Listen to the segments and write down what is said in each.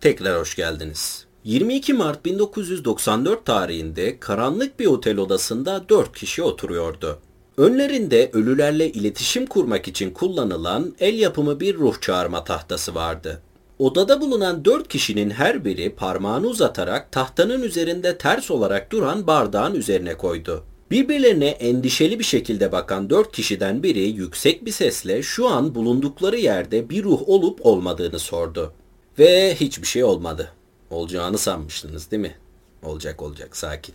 Tekrar hoş geldiniz. 22 Mart 1994 tarihinde karanlık bir otel odasında 4 kişi oturuyordu. Önlerinde ölülerle iletişim kurmak için kullanılan el yapımı bir ruh çağırma tahtası vardı. Odada bulunan 4 kişinin her biri parmağını uzatarak tahtanın üzerinde ters olarak duran bardağın üzerine koydu. Birbirlerine endişeli bir şekilde bakan dört kişiden biri yüksek bir sesle şu an bulundukları yerde bir ruh olup olmadığını sordu. Ve hiçbir şey olmadı. Olacağını sanmıştınız değil mi? Olacak olacak sakin.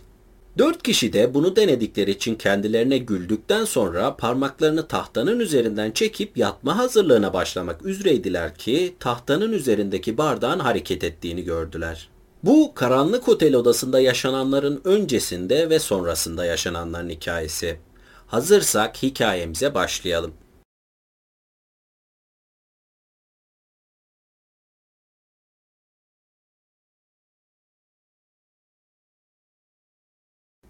Dört kişi de bunu denedikleri için kendilerine güldükten sonra parmaklarını tahtanın üzerinden çekip yatma hazırlığına başlamak üzereydiler ki tahtanın üzerindeki bardağın hareket ettiğini gördüler. Bu karanlık otel odasında yaşananların öncesinde ve sonrasında yaşananların hikayesi. Hazırsak hikayemize başlayalım.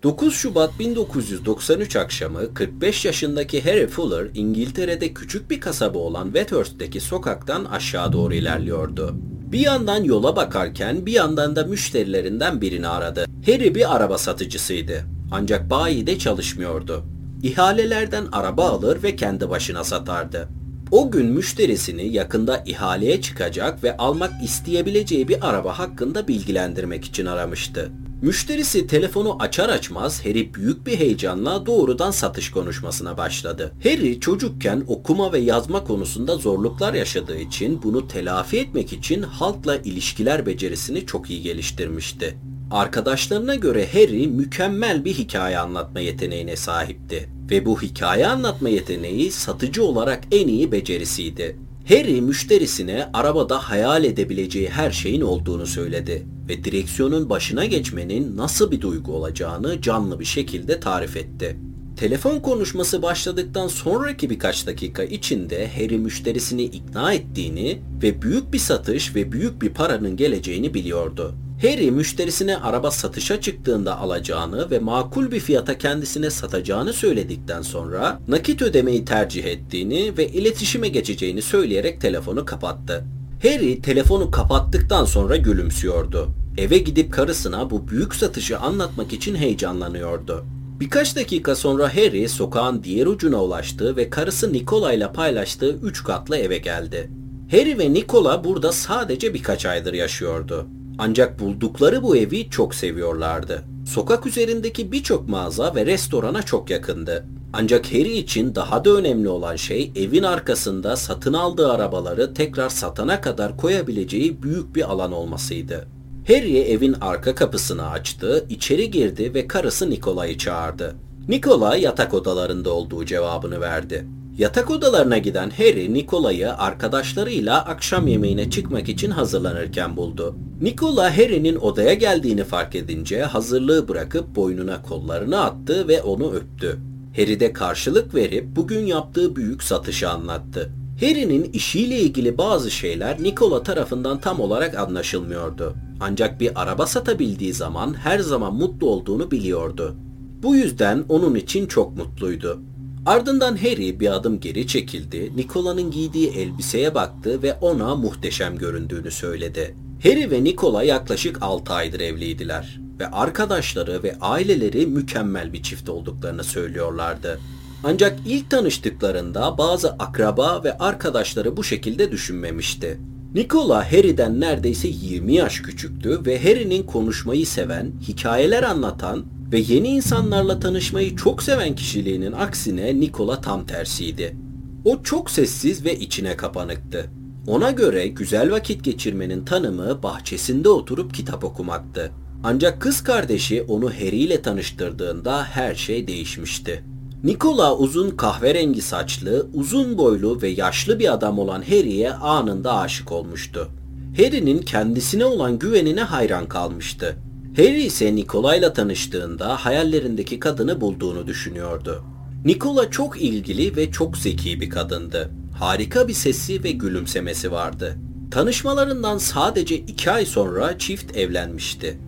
9 Şubat 1993 akşamı 45 yaşındaki Harry Fuller İngiltere'de küçük bir kasaba olan Wethurst'teki sokaktan aşağı doğru ilerliyordu. Bir yandan yola bakarken bir yandan da müşterilerinden birini aradı. Harry bir araba satıcısıydı. Ancak bayide çalışmıyordu. İhalelerden araba alır ve kendi başına satardı. O gün müşterisini yakında ihaleye çıkacak ve almak isteyebileceği bir araba hakkında bilgilendirmek için aramıştı. Müşterisi telefonu açar açmaz Harry büyük bir heyecanla doğrudan satış konuşmasına başladı. Harry çocukken okuma ve yazma konusunda zorluklar yaşadığı için bunu telafi etmek için halkla ilişkiler becerisini çok iyi geliştirmişti. Arkadaşlarına göre Harry mükemmel bir hikaye anlatma yeteneğine sahipti ve bu hikaye anlatma yeteneği satıcı olarak en iyi becerisiydi. Harry müşterisine arabada hayal edebileceği her şeyin olduğunu söyledi ve direksiyonun başına geçmenin nasıl bir duygu olacağını canlı bir şekilde tarif etti. Telefon konuşması başladıktan sonraki birkaç dakika içinde Harry müşterisini ikna ettiğini ve büyük bir satış ve büyük bir paranın geleceğini biliyordu. Harry müşterisine araba satışa çıktığında alacağını ve makul bir fiyata kendisine satacağını söyledikten sonra nakit ödemeyi tercih ettiğini ve iletişime geçeceğini söyleyerek telefonu kapattı. Harry telefonu kapattıktan sonra gülümsüyordu. Eve gidip karısına bu büyük satışı anlatmak için heyecanlanıyordu. Birkaç dakika sonra Harry sokağın diğer ucuna ulaştı ve karısı Nicola ile paylaştığı üç katlı eve geldi. Harry ve Nicola burada sadece birkaç aydır yaşıyordu. Ancak buldukları bu evi çok seviyorlardı. Sokak üzerindeki birçok mağaza ve restorana çok yakındı. Ancak Harry için daha da önemli olan şey evin arkasında satın aldığı arabaları tekrar satana kadar koyabileceği büyük bir alan olmasıydı. Harry evin arka kapısını açtı, içeri girdi ve karısı Nikola'yı çağırdı. Nikola yatak odalarında olduğu cevabını verdi. Yatak odalarına giden Harry, Nikola'yı arkadaşlarıyla akşam yemeğine çıkmak için hazırlanırken buldu. Nikola Harry'nin odaya geldiğini fark edince hazırlığı bırakıp boynuna kollarını attı ve onu öptü. Harry de karşılık verip bugün yaptığı büyük satışı anlattı. Harry'nin işiyle ilgili bazı şeyler Nikola tarafından tam olarak anlaşılmıyordu. Ancak bir araba satabildiği zaman her zaman mutlu olduğunu biliyordu. Bu yüzden onun için çok mutluydu. Ardından Harry bir adım geri çekildi, Nikola'nın giydiği elbiseye baktı ve ona muhteşem göründüğünü söyledi. Harry ve Nikola yaklaşık 6 aydır evliydiler ve arkadaşları ve aileleri mükemmel bir çift olduklarını söylüyorlardı. Ancak ilk tanıştıklarında bazı akraba ve arkadaşları bu şekilde düşünmemişti. Nikola Harry'den neredeyse 20 yaş küçüktü ve Harry'nin konuşmayı seven, hikayeler anlatan ve yeni insanlarla tanışmayı çok seven kişiliğinin aksine Nikola tam tersiydi. O çok sessiz ve içine kapanıktı. Ona göre güzel vakit geçirmenin tanımı bahçesinde oturup kitap okumaktı. Ancak kız kardeşi onu Harry ile tanıştırdığında her şey değişmişti. Nikola uzun kahverengi saçlı, uzun boylu ve yaşlı bir adam olan Harry'e anında aşık olmuştu. Harry'nin kendisine olan güvenine hayran kalmıştı. Harry ise Nikola ile tanıştığında hayallerindeki kadını bulduğunu düşünüyordu. Nikola çok ilgili ve çok zeki bir kadındı. Harika bir sesi ve gülümsemesi vardı. Tanışmalarından sadece iki ay sonra çift evlenmişti.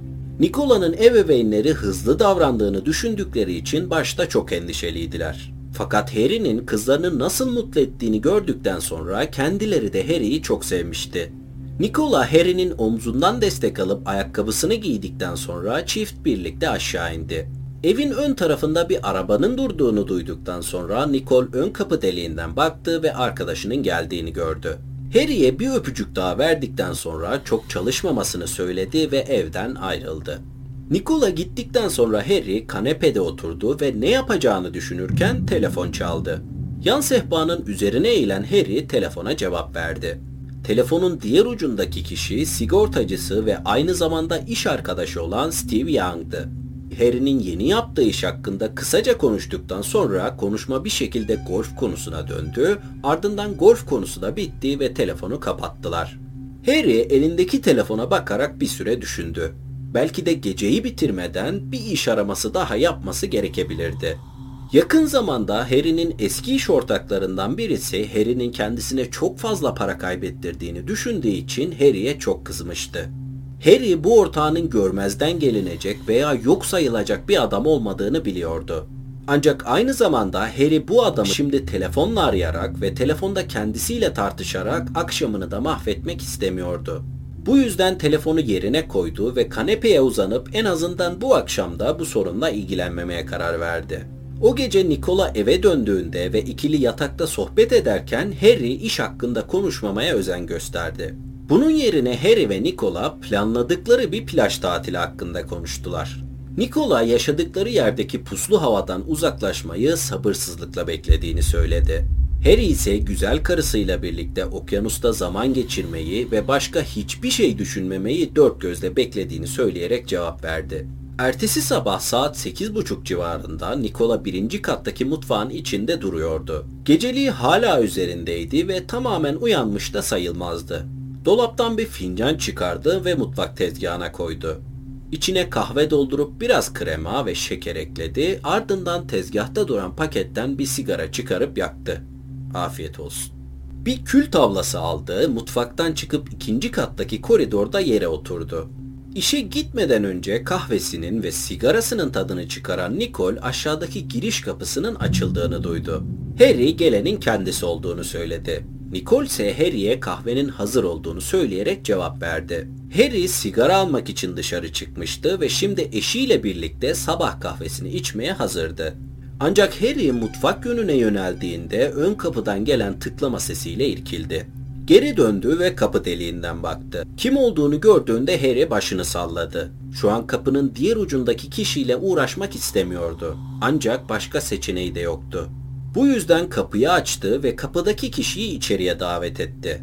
Nikola'nın ebeveynleri hızlı davrandığını düşündükleri için başta çok endişeliydiler. Fakat Harry'nin kızlarını nasıl mutlu ettiğini gördükten sonra kendileri de Harry'i çok sevmişti. Nikola Harry'nin omzundan destek alıp ayakkabısını giydikten sonra çift birlikte aşağı indi. Evin ön tarafında bir arabanın durduğunu duyduktan sonra Nicole ön kapı deliğinden baktı ve arkadaşının geldiğini gördü. Harry'e bir öpücük daha verdikten sonra çok çalışmamasını söyledi ve evden ayrıldı. Nikola gittikten sonra Harry kanepede oturdu ve ne yapacağını düşünürken telefon çaldı. Yan sehpanın üzerine eğilen Harry telefona cevap verdi. Telefonun diğer ucundaki kişi sigortacısı ve aynı zamanda iş arkadaşı olan Steve Young'dı. Harry'nin yeni yaptığı iş hakkında kısaca konuştuktan sonra konuşma bir şekilde golf konusuna döndü. Ardından golf konusu da bitti ve telefonu kapattılar. Harry elindeki telefona bakarak bir süre düşündü. Belki de geceyi bitirmeden bir iş araması daha yapması gerekebilirdi. Yakın zamanda Harry'nin eski iş ortaklarından birisi Harry'nin kendisine çok fazla para kaybettirdiğini düşündüğü için Harry'e çok kızmıştı. Harry bu ortağının görmezden gelinecek veya yok sayılacak bir adam olmadığını biliyordu. Ancak aynı zamanda Harry bu adamı şimdi telefonla arayarak ve telefonda kendisiyle tartışarak akşamını da mahvetmek istemiyordu. Bu yüzden telefonu yerine koydu ve kanepeye uzanıp en azından bu akşamda bu sorunla ilgilenmemeye karar verdi. O gece Nikola eve döndüğünde ve ikili yatakta sohbet ederken Harry iş hakkında konuşmamaya özen gösterdi. Bunun yerine Harry ve Nikola planladıkları bir plaj tatili hakkında konuştular. Nikola yaşadıkları yerdeki puslu havadan uzaklaşmayı sabırsızlıkla beklediğini söyledi. Harry ise güzel karısıyla birlikte okyanusta zaman geçirmeyi ve başka hiçbir şey düşünmemeyi dört gözle beklediğini söyleyerek cevap verdi. Ertesi sabah saat 8.30 civarında Nikola birinci kattaki mutfağın içinde duruyordu. Geceliği hala üzerindeydi ve tamamen uyanmış da sayılmazdı. Dolaptan bir fincan çıkardı ve mutfak tezgahına koydu. İçine kahve doldurup biraz krema ve şeker ekledi. Ardından tezgahta duran paketten bir sigara çıkarıp yaktı. Afiyet olsun. Bir kül tavlası aldı, mutfaktan çıkıp ikinci kattaki koridorda yere oturdu. İşe gitmeden önce kahvesinin ve sigarasının tadını çıkaran Nicole aşağıdaki giriş kapısının açıldığını duydu. Harry gelenin kendisi olduğunu söyledi. Nicole ise Harry'e kahvenin hazır olduğunu söyleyerek cevap verdi. Harry sigara almak için dışarı çıkmıştı ve şimdi eşiyle birlikte sabah kahvesini içmeye hazırdı. Ancak Harry mutfak yönüne yöneldiğinde ön kapıdan gelen tıklama sesiyle irkildi. Geri döndü ve kapı deliğinden baktı. Kim olduğunu gördüğünde Harry başını salladı. Şu an kapının diğer ucundaki kişiyle uğraşmak istemiyordu. Ancak başka seçeneği de yoktu. Bu yüzden kapıyı açtı ve kapıdaki kişiyi içeriye davet etti.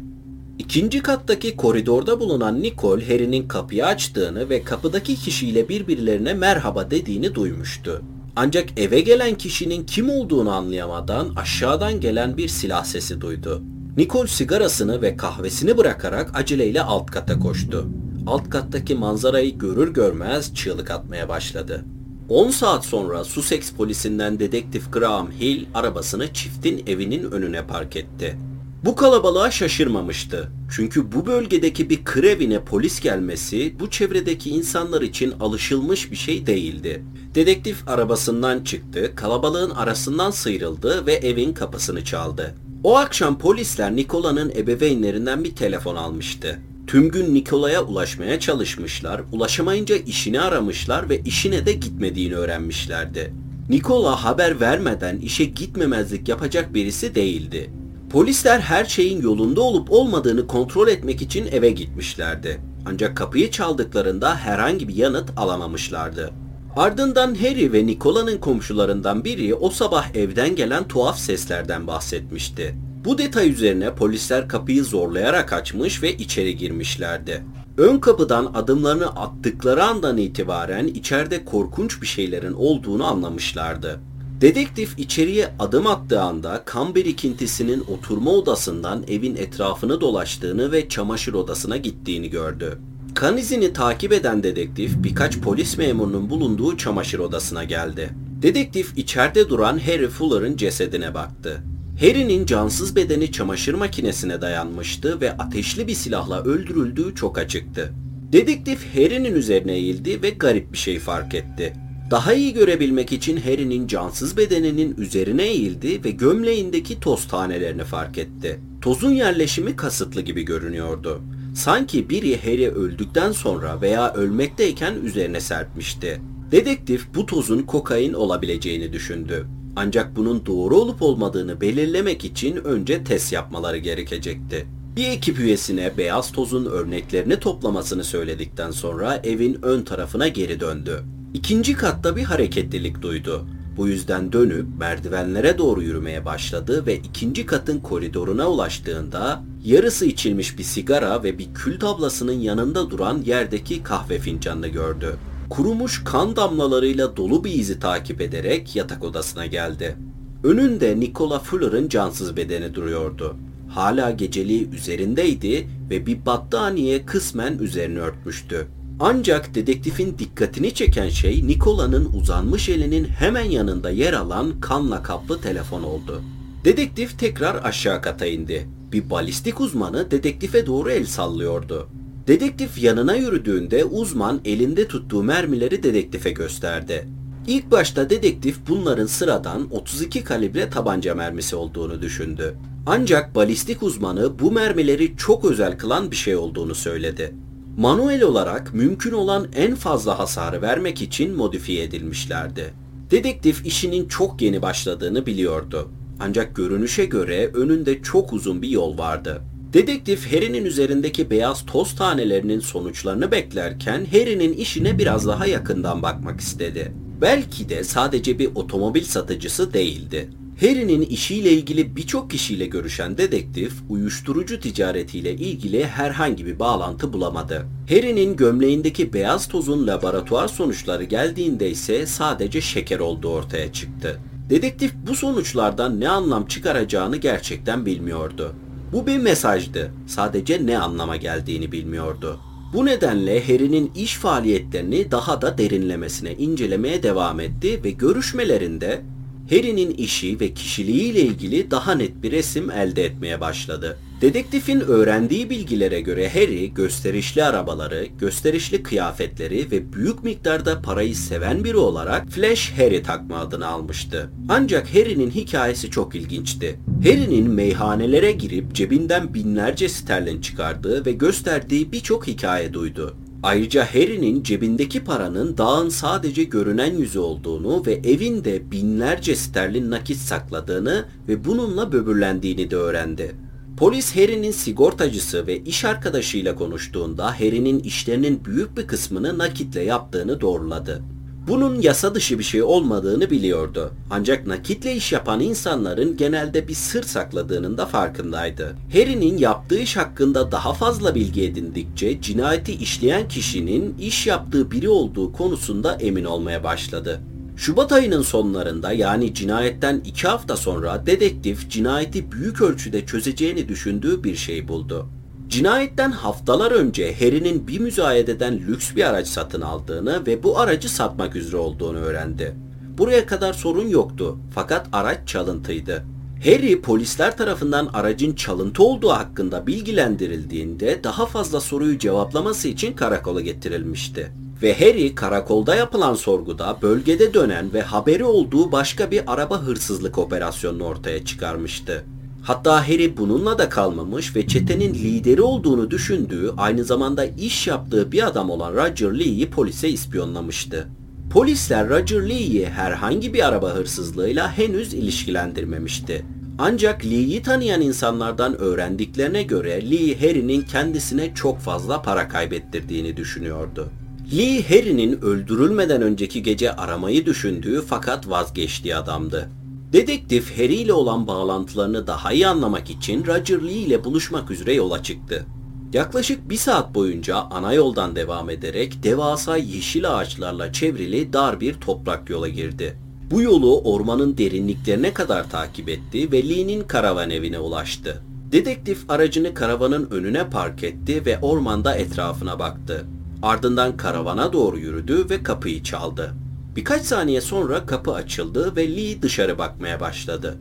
İkinci kattaki koridorda bulunan Nicole Harry'nin kapıyı açtığını ve kapıdaki kişiyle birbirlerine merhaba dediğini duymuştu. Ancak eve gelen kişinin kim olduğunu anlayamadan aşağıdan gelen bir silah sesi duydu. Nicole sigarasını ve kahvesini bırakarak aceleyle alt kata koştu. Alt kattaki manzarayı görür görmez çığlık atmaya başladı. 10 saat sonra Sussex polisinden dedektif Graham Hill arabasını çiftin evinin önüne park etti. Bu kalabalığa şaşırmamıştı. Çünkü bu bölgedeki bir kır evine polis gelmesi bu çevredeki insanlar için alışılmış bir şey değildi. Dedektif arabasından çıktı, kalabalığın arasından sıyrıldı ve evin kapısını çaldı. O akşam polisler Nikola'nın ebeveynlerinden bir telefon almıştı. Tüm gün Nikola'ya ulaşmaya çalışmışlar, ulaşamayınca işini aramışlar ve işine de gitmediğini öğrenmişlerdi. Nikola haber vermeden işe gitmemezlik yapacak birisi değildi. Polisler her şeyin yolunda olup olmadığını kontrol etmek için eve gitmişlerdi. Ancak kapıyı çaldıklarında herhangi bir yanıt alamamışlardı. Ardından Harry ve Nikola'nın komşularından biri o sabah evden gelen tuhaf seslerden bahsetmişti. Bu detay üzerine polisler kapıyı zorlayarak açmış ve içeri girmişlerdi. Ön kapıdan adımlarını attıkları andan itibaren içeride korkunç bir şeylerin olduğunu anlamışlardı. Dedektif içeriye adım attığı anda kan birikintisinin oturma odasından evin etrafını dolaştığını ve çamaşır odasına gittiğini gördü. Kan izini takip eden dedektif birkaç polis memurunun bulunduğu çamaşır odasına geldi. Dedektif içeride duran Harry Fuller'ın cesedine baktı. Harry'nin cansız bedeni çamaşır makinesine dayanmıştı ve ateşli bir silahla öldürüldüğü çok açıktı. Dedektif Harry'nin üzerine eğildi ve garip bir şey fark etti. Daha iyi görebilmek için Harry'nin cansız bedeninin üzerine eğildi ve gömleğindeki toz tanelerini fark etti. Tozun yerleşimi kasıtlı gibi görünüyordu. Sanki biri Harry öldükten sonra veya ölmekteyken üzerine serpmişti. Dedektif bu tozun kokain olabileceğini düşündü. Ancak bunun doğru olup olmadığını belirlemek için önce test yapmaları gerekecekti. Bir ekip üyesine beyaz tozun örneklerini toplamasını söyledikten sonra evin ön tarafına geri döndü. İkinci katta bir hareketlilik duydu. Bu yüzden dönüp merdivenlere doğru yürümeye başladı ve ikinci katın koridoruna ulaştığında yarısı içilmiş bir sigara ve bir kül tablasının yanında duran yerdeki kahve fincanını gördü. Kurumuş kan damlalarıyla dolu bir izi takip ederek yatak odasına geldi. Önünde Nikola Fuller'ın cansız bedeni duruyordu. Hala geceliği üzerindeydi ve bir battaniye kısmen üzerini örtmüştü. Ancak dedektifin dikkatini çeken şey Nikola'nın uzanmış elinin hemen yanında yer alan kanla kaplı telefon oldu. Dedektif tekrar aşağı kata indi. Bir balistik uzmanı dedektife doğru el sallıyordu. Dedektif yanına yürüdüğünde uzman elinde tuttuğu mermileri dedektife gösterdi. İlk başta dedektif bunların sıradan 32 kalibre tabanca mermisi olduğunu düşündü. Ancak balistik uzmanı bu mermileri çok özel kılan bir şey olduğunu söyledi. Manuel olarak mümkün olan en fazla hasarı vermek için modifiye edilmişlerdi. Dedektif işinin çok yeni başladığını biliyordu. Ancak görünüşe göre önünde çok uzun bir yol vardı. Dedektif Harry'nin üzerindeki beyaz toz tanelerinin sonuçlarını beklerken Harry'nin işine biraz daha yakından bakmak istedi. Belki de sadece bir otomobil satıcısı değildi. Harry'nin işiyle ilgili birçok kişiyle görüşen dedektif, uyuşturucu ticaretiyle ilgili herhangi bir bağlantı bulamadı. Harry'nin gömleğindeki beyaz tozun laboratuvar sonuçları geldiğinde ise sadece şeker olduğu ortaya çıktı. Dedektif bu sonuçlardan ne anlam çıkaracağını gerçekten bilmiyordu. Bu bir mesajdı. Sadece ne anlama geldiğini bilmiyordu. Bu nedenle Harry'nin iş faaliyetlerini daha da derinlemesine incelemeye devam etti ve görüşmelerinde Harry'nin işi ve kişiliğiyle ilgili daha net bir resim elde etmeye başladı. Dedektifin öğrendiği bilgilere göre Harry gösterişli arabaları, gösterişli kıyafetleri ve büyük miktarda parayı seven biri olarak Flash Harry takma adını almıştı. Ancak Harry'nin hikayesi çok ilginçti. Harry'nin meyhanelere girip cebinden binlerce sterlin çıkardığı ve gösterdiği birçok hikaye duydu. Ayrıca Harry'nin cebindeki paranın dağın sadece görünen yüzü olduğunu ve evinde binlerce sterlin nakit sakladığını ve bununla böbürlendiğini de öğrendi. Polis Harry'nin sigortacısı ve iş arkadaşıyla konuştuğunda Harry'nin işlerinin büyük bir kısmını nakitle yaptığını doğruladı. Bunun yasa dışı bir şey olmadığını biliyordu. Ancak nakitle iş yapan insanların genelde bir sır sakladığının da farkındaydı. Harry'nin yaptığı iş hakkında daha fazla bilgi edindikçe cinayeti işleyen kişinin iş yaptığı biri olduğu konusunda emin olmaya başladı. Şubat ayının sonlarında yani cinayetten iki hafta sonra dedektif cinayeti büyük ölçüde çözeceğini düşündüğü bir şey buldu. Cinayetten haftalar önce Harry'nin bir müzayededen lüks bir araç satın aldığını ve bu aracı satmak üzere olduğunu öğrendi. Buraya kadar sorun yoktu fakat araç çalıntıydı. Harry polisler tarafından aracın çalıntı olduğu hakkında bilgilendirildiğinde daha fazla soruyu cevaplaması için karakola getirilmişti. Ve Harry karakolda yapılan sorguda bölgede dönen ve haberi olduğu başka bir araba hırsızlık operasyonunu ortaya çıkarmıştı. Hatta Harry bununla da kalmamış ve çetenin lideri olduğunu düşündüğü aynı zamanda iş yaptığı bir adam olan Roger Lee'yi polise ispiyonlamıştı. Polisler Roger Lee'yi herhangi bir araba hırsızlığıyla henüz ilişkilendirmemişti. Ancak Lee'yi tanıyan insanlardan öğrendiklerine göre Lee Harry'nin kendisine çok fazla para kaybettirdiğini düşünüyordu. Lee Harry'nin öldürülmeden önceki gece aramayı düşündüğü fakat vazgeçtiği adamdı. Dedektif Harry ile olan bağlantılarını daha iyi anlamak için Roger Lee ile buluşmak üzere yola çıktı. Yaklaşık bir saat boyunca ana yoldan devam ederek devasa yeşil ağaçlarla çevrili dar bir toprak yola girdi. Bu yolu ormanın derinliklerine kadar takip etti ve Lee'nin karavan evine ulaştı. Dedektif aracını karavanın önüne park etti ve ormanda etrafına baktı. Ardından karavana doğru yürüdü ve kapıyı çaldı. Birkaç saniye sonra kapı açıldı ve Lee dışarı bakmaya başladı.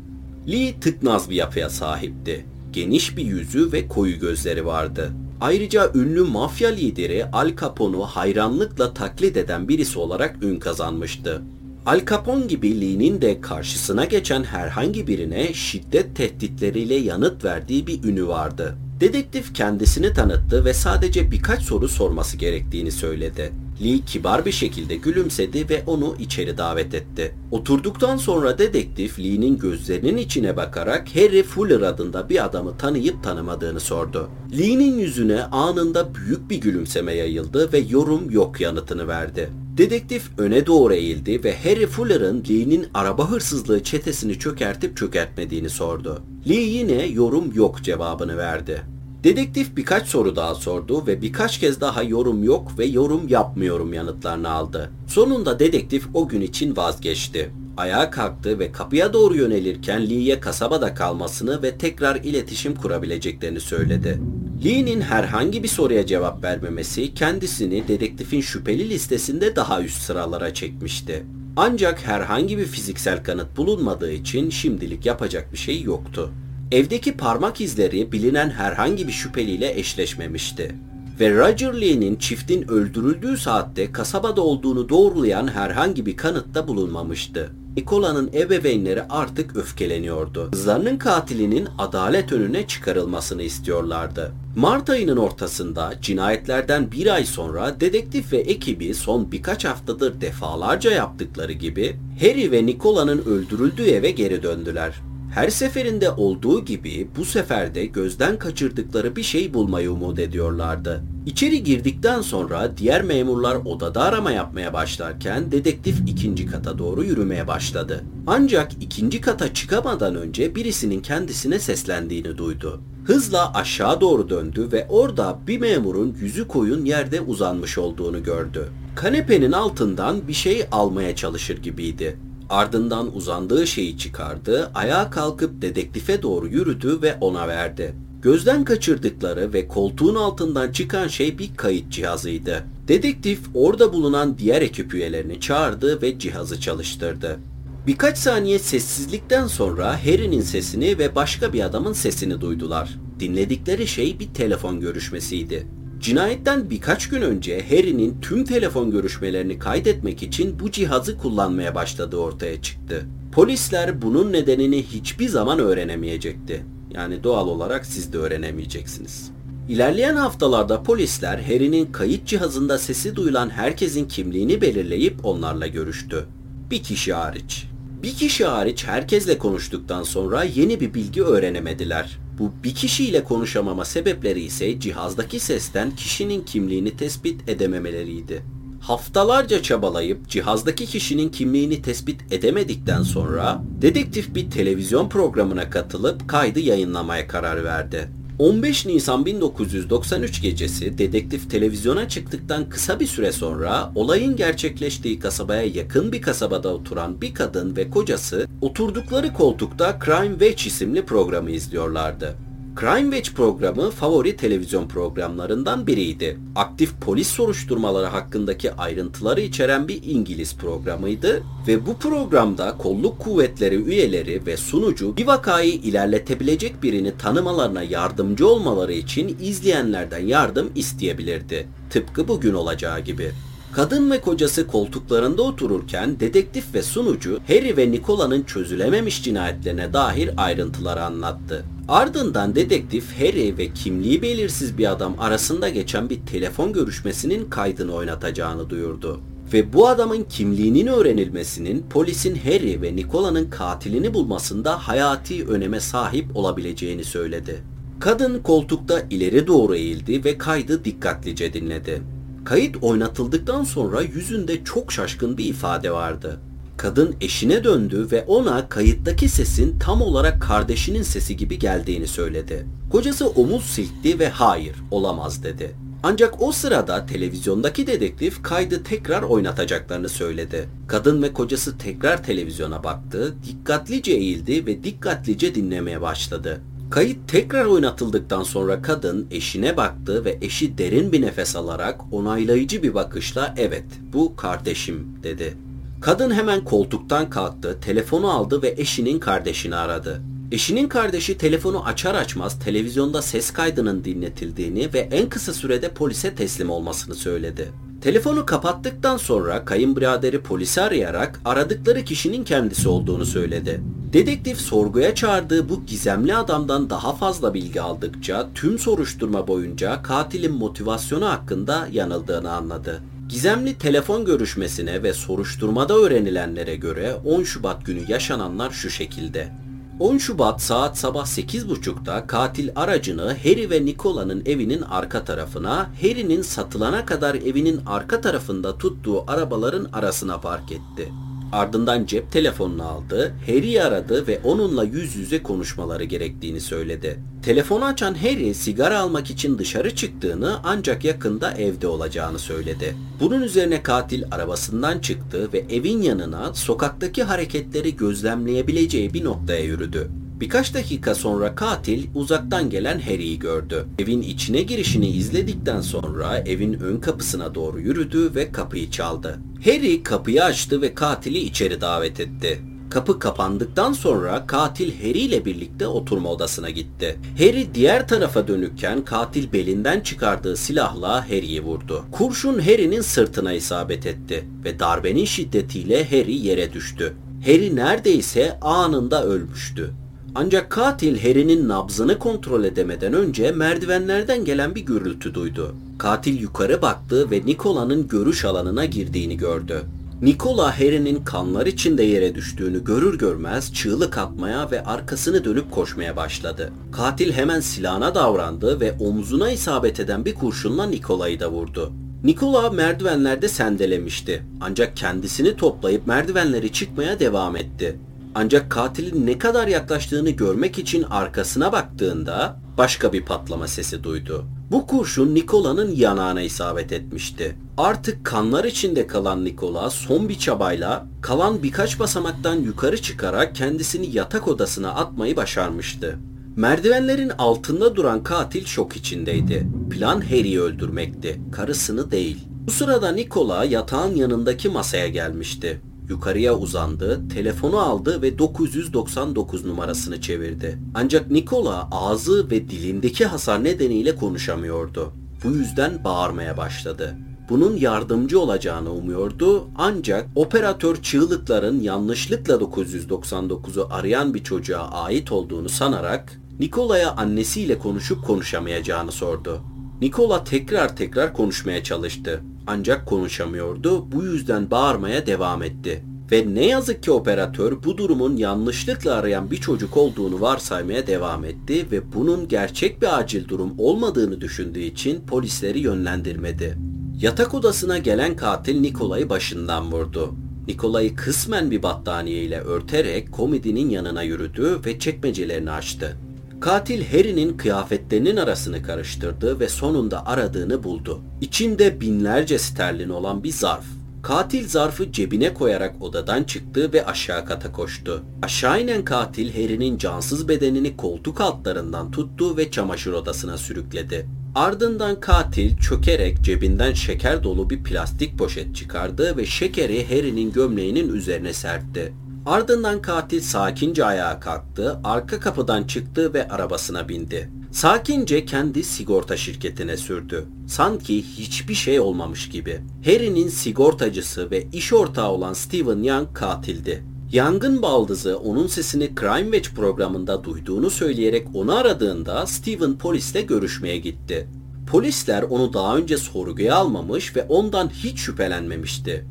Lee tıknaz bir yapıya sahipti. Geniş bir yüzü ve koyu gözleri vardı. Ayrıca ünlü mafya lideri Al Capone'u hayranlıkla taklit eden birisi olarak ün kazanmıştı. Al Capone gibi Lee'nin de karşısına geçen herhangi birine şiddet tehditleriyle yanıt verdiği bir ünü vardı. Dedektif kendisini tanıttı ve sadece birkaç soru sorması gerektiğini söyledi. Lee kibar bir şekilde gülümsedi ve onu içeri davet etti. Oturduktan sonra dedektif Lee'nin gözlerinin içine bakarak Harry Fuller adında bir adamı tanıyıp tanımadığını sordu. Lee'nin yüzüne anında büyük bir gülümseme yayıldı ve yorum yok yanıtını verdi. Dedektif öne doğru eğildi ve Harry Fuller'ın Lee'nin araba hırsızlığı çetesini çökertip çökertmediğini sordu. Lee yine yorum yok cevabını verdi. Dedektif birkaç soru daha sordu ve birkaç kez daha yorum yok ve yorum yapmıyorum yanıtlarını aldı. Sonunda dedektif o gün için vazgeçti. Ayağa kalktı ve kapıya doğru yönelirken Lee'ye kasabada kalmasını ve tekrar iletişim kurabileceklerini söyledi. Lee'nin herhangi bir soruya cevap vermemesi kendisini dedektifin şüpheli listesinde daha üst sıralara çekmişti. Ancak herhangi bir fiziksel kanıt bulunmadığı için şimdilik yapacak bir şey yoktu. Evdeki parmak izleri bilinen herhangi bir şüpheliyle eşleşmemişti. Ve Roger Lee'nin çiftin öldürüldüğü saatte kasabada olduğunu doğrulayan herhangi bir kanıt da bulunmamıştı. Nikola'nın ebeveynleri artık öfkeleniyordu. Kızlarının katilinin adalet önüne çıkarılmasını istiyorlardı. Mart ayının ortasında cinayetlerden bir ay sonra dedektif ve ekibi son birkaç haftadır defalarca yaptıkları gibi Harry ve Nikola'nın öldürüldüğü eve geri döndüler. Her seferinde olduğu gibi bu sefer de gözden kaçırdıkları bir şey bulmayı umut ediyorlardı. İçeri girdikten sonra diğer memurlar odada arama yapmaya başlarken dedektif ikinci kata doğru yürümeye başladı. Ancak ikinci kata çıkamadan önce birisinin kendisine seslendiğini duydu. Hızla aşağı doğru döndü ve orada bir memurun yüzü koyun yerde uzanmış olduğunu gördü. Kanepenin altından bir şey almaya çalışır gibiydi. Ardından uzandığı şeyi çıkardı, ayağa kalkıp dedektife doğru yürüdü ve ona verdi. Gözden kaçırdıkları ve koltuğun altından çıkan şey bir kayıt cihazıydı. Dedektif orada bulunan diğer ekip üyelerini çağırdı ve cihazı çalıştırdı. Birkaç saniye sessizlikten sonra Harry'nin sesini ve başka bir adamın sesini duydular. Dinledikleri şey bir telefon görüşmesiydi. Cinayetten birkaç gün önce Harry'nin tüm telefon görüşmelerini kaydetmek için bu cihazı kullanmaya başladığı ortaya çıktı. Polisler bunun nedenini hiçbir zaman öğrenemeyecekti. Yani doğal olarak siz de öğrenemeyeceksiniz. İlerleyen haftalarda polisler Harry'nin kayıt cihazında sesi duyulan herkesin kimliğini belirleyip onlarla görüştü. Bir kişi hariç. Bir kişi hariç herkesle konuştuktan sonra yeni bir bilgi öğrenemediler. Bu bir kişiyle konuşamama sebepleri ise cihazdaki sesten kişinin kimliğini tespit edememeleriydi. Haftalarca çabalayıp cihazdaki kişinin kimliğini tespit edemedikten sonra dedektif bir televizyon programına katılıp kaydı yayınlamaya karar verdi. 15 Nisan 1993 gecesi dedektif televizyona çıktıktan kısa bir süre sonra olayın gerçekleştiği kasabaya yakın bir kasabada oturan bir kadın ve kocası oturdukları koltukta Crime Watch isimli programı izliyorlardı. Crime Watch programı favori televizyon programlarından biriydi. Aktif polis soruşturmaları hakkındaki ayrıntıları içeren bir İngiliz programıydı ve bu programda kolluk kuvvetleri üyeleri ve sunucu bir vakayı ilerletebilecek birini tanımalarına yardımcı olmaları için izleyenlerden yardım isteyebilirdi. Tıpkı bugün olacağı gibi. Kadın ve kocası koltuklarında otururken dedektif ve sunucu Harry ve Nicola'nın çözülememiş cinayetlerine dair ayrıntıları anlattı. Ardından dedektif Harry ve kimliği belirsiz bir adam arasında geçen bir telefon görüşmesinin kaydını oynatacağını duyurdu. Ve bu adamın kimliğinin öğrenilmesinin polisin Harry ve Nicola'nın katilini bulmasında hayati öneme sahip olabileceğini söyledi. Kadın koltukta ileri doğru eğildi ve kaydı dikkatlice dinledi. Kayıt oynatıldıktan sonra yüzünde çok şaşkın bir ifade vardı. Kadın eşine döndü ve ona kayıttaki sesin tam olarak kardeşinin sesi gibi geldiğini söyledi. Kocası omuz silkti ve hayır olamaz dedi. Ancak o sırada televizyondaki dedektif kaydı tekrar oynatacaklarını söyledi. Kadın ve kocası tekrar televizyona baktı, dikkatlice eğildi ve dikkatlice dinlemeye başladı. Kayıt tekrar oynatıldıktan sonra kadın eşine baktı ve eşi derin bir nefes alarak onaylayıcı bir bakışla evet bu kardeşim dedi. Kadın hemen koltuktan kalktı, telefonu aldı ve eşinin kardeşini aradı. Eşinin kardeşi telefonu açar açmaz televizyonda ses kaydının dinletildiğini ve en kısa sürede polise teslim olmasını söyledi. Telefonu kapattıktan sonra kayınbiraderi polisi arayarak aradıkları kişinin kendisi olduğunu söyledi. Dedektif sorguya çağırdığı bu gizemli adamdan daha fazla bilgi aldıkça tüm soruşturma boyunca katilin motivasyonu hakkında yanıldığını anladı. Gizemli telefon görüşmesine ve soruşturmada öğrenilenlere göre 10 Şubat günü yaşananlar şu şekilde. 10 Şubat saat sabah 8.30'da katil aracını Harry ve Nicola'nın evinin arka tarafına, Harry'nin satılana kadar evinin arka tarafında tuttuğu arabaların arasına park etti. Ardından cep telefonunu aldı, Harry'i aradı ve onunla yüz yüze konuşmaları gerektiğini söyledi. Telefonu açan Harry sigara almak için dışarı çıktığını ancak yakında evde olacağını söyledi. Bunun üzerine katil arabasından çıktı ve evin yanına sokaktaki hareketleri gözlemleyebileceği bir noktaya yürüdü. Birkaç dakika sonra katil uzaktan gelen Harry'i gördü. Evin içine girişini izledikten sonra evin ön kapısına doğru yürüdü ve kapıyı çaldı. Harry kapıyı açtı ve katili içeri davet etti. Kapı kapandıktan sonra katil Harry ile birlikte oturma odasına gitti. Harry diğer tarafa dönükken katil belinden çıkardığı silahla Harry'i vurdu. Kurşun Harry'nin sırtına isabet etti ve darbenin şiddetiyle Harry yere düştü. Harry neredeyse anında ölmüştü. Ancak katil Harry'nin nabzını kontrol edemeden önce merdivenlerden gelen bir gürültü duydu. Katil yukarı baktı ve Nikola'nın görüş alanına girdiğini gördü. Nikola Harry'nin kanlar içinde yere düştüğünü görür görmez çığlık atmaya ve arkasını dönüp koşmaya başladı. Katil hemen silahına davrandı ve omzuna isabet eden bir kurşunla Nikola'yı da vurdu. Nikola merdivenlerde sendelemişti. Ancak kendisini toplayıp merdivenleri çıkmaya devam etti. Ancak katilin ne kadar yaklaştığını görmek için arkasına baktığında başka bir patlama sesi duydu. Bu kurşun Nikola'nın yanağına isabet etmişti. Artık kanlar içinde kalan Nikola son bir çabayla kalan birkaç basamaktan yukarı çıkarak kendisini yatak odasına atmayı başarmıştı. Merdivenlerin altında duran katil şok içindeydi. Plan Harry'i öldürmekti, karısını değil. Bu sırada Nikola yatağın yanındaki masaya gelmişti. Yukarıya uzandı, telefonu aldı ve 999 numarasını çevirdi. Ancak Nikola ağzı ve dilindeki hasar nedeniyle konuşamıyordu. Bu yüzden bağırmaya başladı. Bunun yardımcı olacağını umuyordu ancak operatör çığlıkların yanlışlıkla 999'u arayan bir çocuğa ait olduğunu sanarak Nikola'ya annesiyle konuşup konuşamayacağını sordu. Nikola tekrar tekrar konuşmaya çalıştı. Ancak konuşamıyordu. Bu yüzden bağırmaya devam etti. Ve ne yazık ki operatör bu durumun yanlışlıkla arayan bir çocuk olduğunu varsaymaya devam etti ve bunun gerçek bir acil durum olmadığını düşündüğü için polisleri yönlendirmedi. Yatak odasına gelen katil Nikola'yı başından vurdu. Nikola'yı kısmen bir battaniye ile örterek komedinin yanına yürüdü ve çekmecelerini açtı. Katil Harry'nin kıyafetlerinin arasını karıştırdı ve sonunda aradığını buldu. İçinde binlerce sterlin olan bir zarf. Katil zarfı cebine koyarak odadan çıktı ve aşağı kata koştu. Aşağı inen katil Harry'nin cansız bedenini koltuk altlarından tuttu ve çamaşır odasına sürükledi. Ardından katil çökerek cebinden şeker dolu bir plastik poşet çıkardı ve şekeri Harry'nin gömleğinin üzerine serpti. Ardından katil sakince ayağa kalktı, arka kapıdan çıktı ve arabasına bindi. Sakince kendi sigorta şirketine sürdü. Sanki hiçbir şey olmamış gibi. Harry'nin sigortacısı ve iş ortağı olan Steven Young katildi. Yangın baldızı onun sesini Crime Watch programında duyduğunu söyleyerek onu aradığında Steven polisle görüşmeye gitti. Polisler onu daha önce sorguya almamış ve ondan hiç şüphelenmemişti.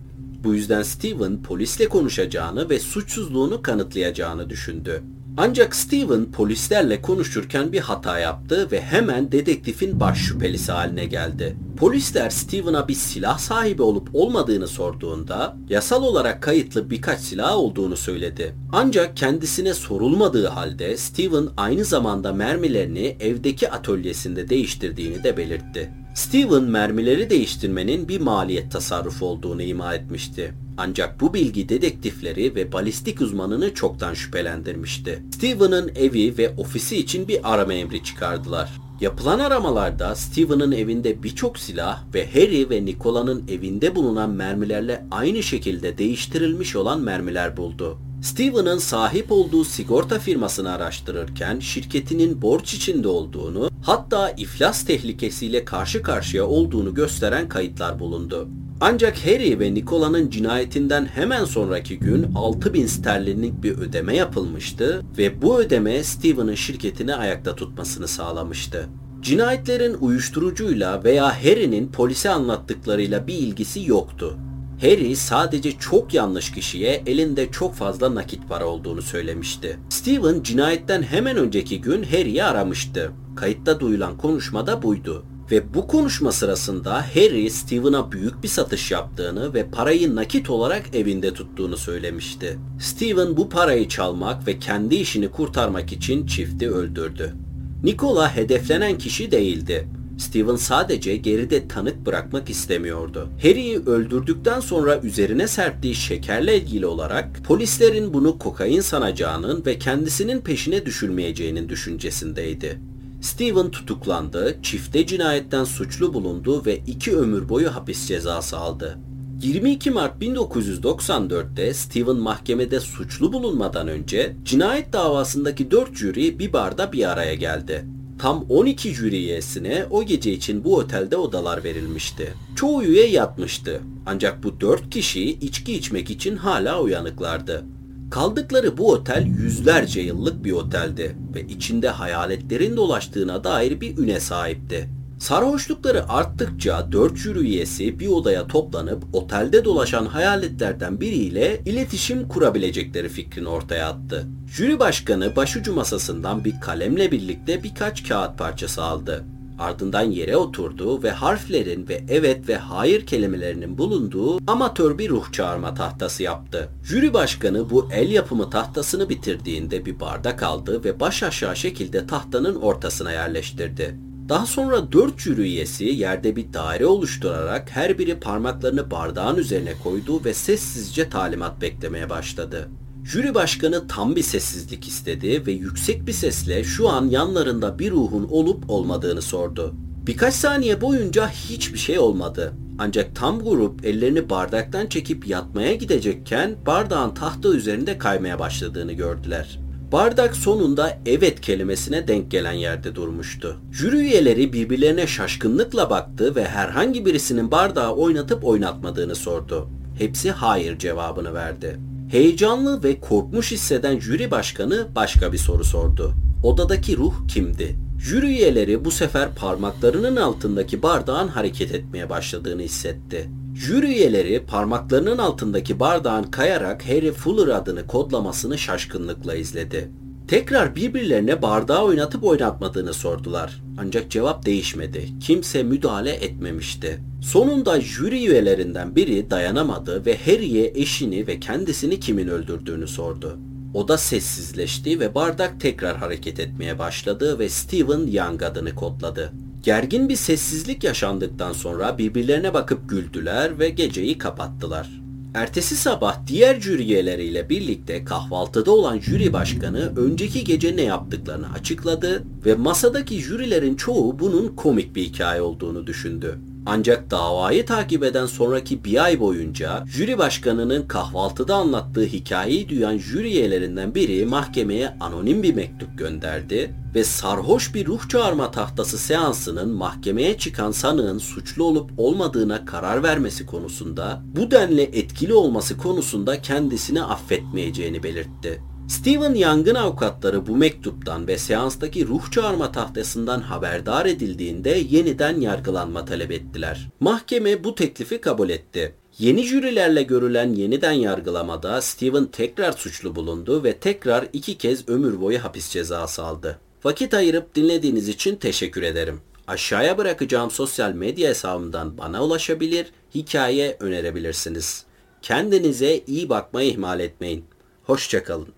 Bu yüzden Steven polisle konuşacağını ve suçsuzluğunu kanıtlayacağını düşündü. Ancak Steven polislerle konuşurken bir hata yaptı ve hemen dedektifin baş şüphelisi haline geldi. Polisler Steven'a bir silah sahibi olup olmadığını sorduğunda yasal olarak kayıtlı birkaç silah olduğunu söyledi. Ancak kendisine sorulmadığı halde Steven aynı zamanda mermilerini evdeki atölyesinde değiştirdiğini de belirtti. Steven mermileri değiştirmenin bir maliyet tasarrufu olduğunu ima etmişti. Ancak bu bilgi dedektifleri ve balistik uzmanını çoktan şüphelendirmişti. Steven'ın evi ve ofisi için bir arama emri çıkardılar. Yapılan aramalarda Steven'ın evinde birçok silah ve Harry ve Nicola'nın evinde bulunan mermilerle aynı şekilde değiştirilmiş olan mermiler buldu. Steven'ın sahip olduğu sigorta firmasını araştırırken şirketinin borç içinde olduğunu, hatta iflas tehlikesiyle karşı karşıya olduğunu gösteren kayıtlar bulundu. Ancak Harry ve Nicola'nın cinayetinden hemen sonraki gün 6000 sterlinlik bir ödeme yapılmıştı ve bu ödeme Steven'ın şirketini ayakta tutmasını sağlamıştı. Cinayetlerin uyuşturucuyla veya Harry'nin polise anlattıklarıyla bir ilgisi yoktu. Harry sadece çok yanlış kişiye elinde çok fazla nakit para olduğunu söylemişti. Steven cinayetten hemen önceki gün Harry'i aramıştı. Kayıtta duyulan konuşma da buydu. Ve bu konuşma sırasında Harry Steven'a büyük bir satış yaptığını ve parayı nakit olarak evinde tuttuğunu söylemişti. Steven bu parayı çalmak ve kendi işini kurtarmak için çifti öldürdü. Nikola hedeflenen kişi değildi. Steven sadece geride tanık bırakmak istemiyordu. Harry'i öldürdükten sonra üzerine serptiği şekerle ilgili olarak polislerin bunu kokain sanacağının ve kendisinin peşine düşülmeyeceğinin düşüncesindeydi. Steven tutuklandı, çifte cinayetten suçlu bulundu ve iki ömür boyu hapis cezası aldı. 22 Mart 1994'te Steven mahkemede suçlu bulunmadan önce cinayet davasındaki 4 jüri bir barda bir araya geldi. Tam 12 jüri üyesine o gece için bu otelde odalar verilmişti. Çoğu üye yatmıştı. Ancak bu 4 kişi içki içmek için hala uyanıklardı. Kaldıkları bu otel yüzlerce yıllık bir oteldi ve içinde hayaletlerin dolaştığına dair bir üne sahipti. Sarhoşlukları arttıkça dört jüri üyesi bir odaya toplanıp otelde dolaşan hayaletlerden biriyle iletişim kurabilecekleri fikrini ortaya attı. Jüri başkanı başucu masasından bir kalemle birlikte birkaç kağıt parçası aldı. Ardından yere oturdu ve harflerin ve evet ve hayır kelimelerinin bulunduğu amatör bir ruh çağırma tahtası yaptı. Jüri başkanı bu el yapımı tahtasını bitirdiğinde bir bardak aldı ve baş aşağı şekilde tahtanın ortasına yerleştirdi. Daha sonra dört jüri üyesi yerde bir daire oluşturarak her biri parmaklarını bardağın üzerine koydu ve sessizce talimat beklemeye başladı. Jüri başkanı tam bir sessizlik istedi ve yüksek bir sesle şu an yanlarında bir ruhun olup olmadığını sordu. Birkaç saniye boyunca hiçbir şey olmadı. Ancak tam grup ellerini bardaktan çekip yatmaya gidecekken bardağın tahta üzerinde kaymaya başladığını gördüler. Bardak sonunda evet kelimesine denk gelen yerde durmuştu. Jüri üyeleri birbirlerine şaşkınlıkla baktı ve herhangi birisinin bardağı oynatıp oynatmadığını sordu. Hepsi hayır cevabını verdi. Heyecanlı ve korkmuş hisseden jüri başkanı başka bir soru sordu. Odadaki ruh kimdi? Jüri üyeleri bu sefer parmaklarının altındaki bardağın hareket etmeye başladığını hissetti. Jüri üyeleri parmaklarının altındaki bardağın kayarak Harry Fuller adını kodlamasını şaşkınlıkla izledi. Tekrar birbirlerine bardağı oynatıp oynatmadığını sordular. Ancak cevap değişmedi. Kimse müdahale etmemişti. Sonunda jüri üyelerinden biri dayanamadı ve Harry'e eşini ve kendisini kimin öldürdüğünü sordu. O da sessizleşti ve bardak tekrar hareket etmeye başladı ve Steven Young adını kodladı. Gergin bir sessizlik yaşandıktan sonra birbirlerine bakıp güldüler ve geceyi kapattılar. Ertesi sabah diğer jüri üyeleriyle birlikte kahvaltıda olan jüri başkanı önceki gece ne yaptıklarını açıkladı ve masadaki jürilerin çoğu bunun komik bir hikaye olduğunu düşündü. Ancak davayı takip eden sonraki bir ay boyunca jüri başkanının kahvaltıda anlattığı hikayeyi duyan jüri üyelerinden biri mahkemeye anonim bir mektup gönderdi ve sarhoş bir ruh çağırma tahtası seansının mahkemeye çıkan sanığın suçlu olup olmadığına karar vermesi konusunda bu denli etkili olması konusunda kendisini affetmeyeceğini belirtti. Stephen Young'ın avukatları bu mektuptan ve seanstaki ruh çağırma tahtasından haberdar edildiğinde yeniden yargılanma talep ettiler. Mahkeme bu teklifi kabul etti. Yeni jürilerle görülen yeniden yargılamada Steven tekrar suçlu bulundu ve tekrar iki kez ömür boyu hapis cezası aldı. Vakit ayırıp dinlediğiniz için teşekkür ederim. Aşağıya bırakacağım sosyal medya hesabımdan bana ulaşabilir, hikaye önerebilirsiniz. Kendinize iyi bakmayı ihmal etmeyin. Hoşçakalın.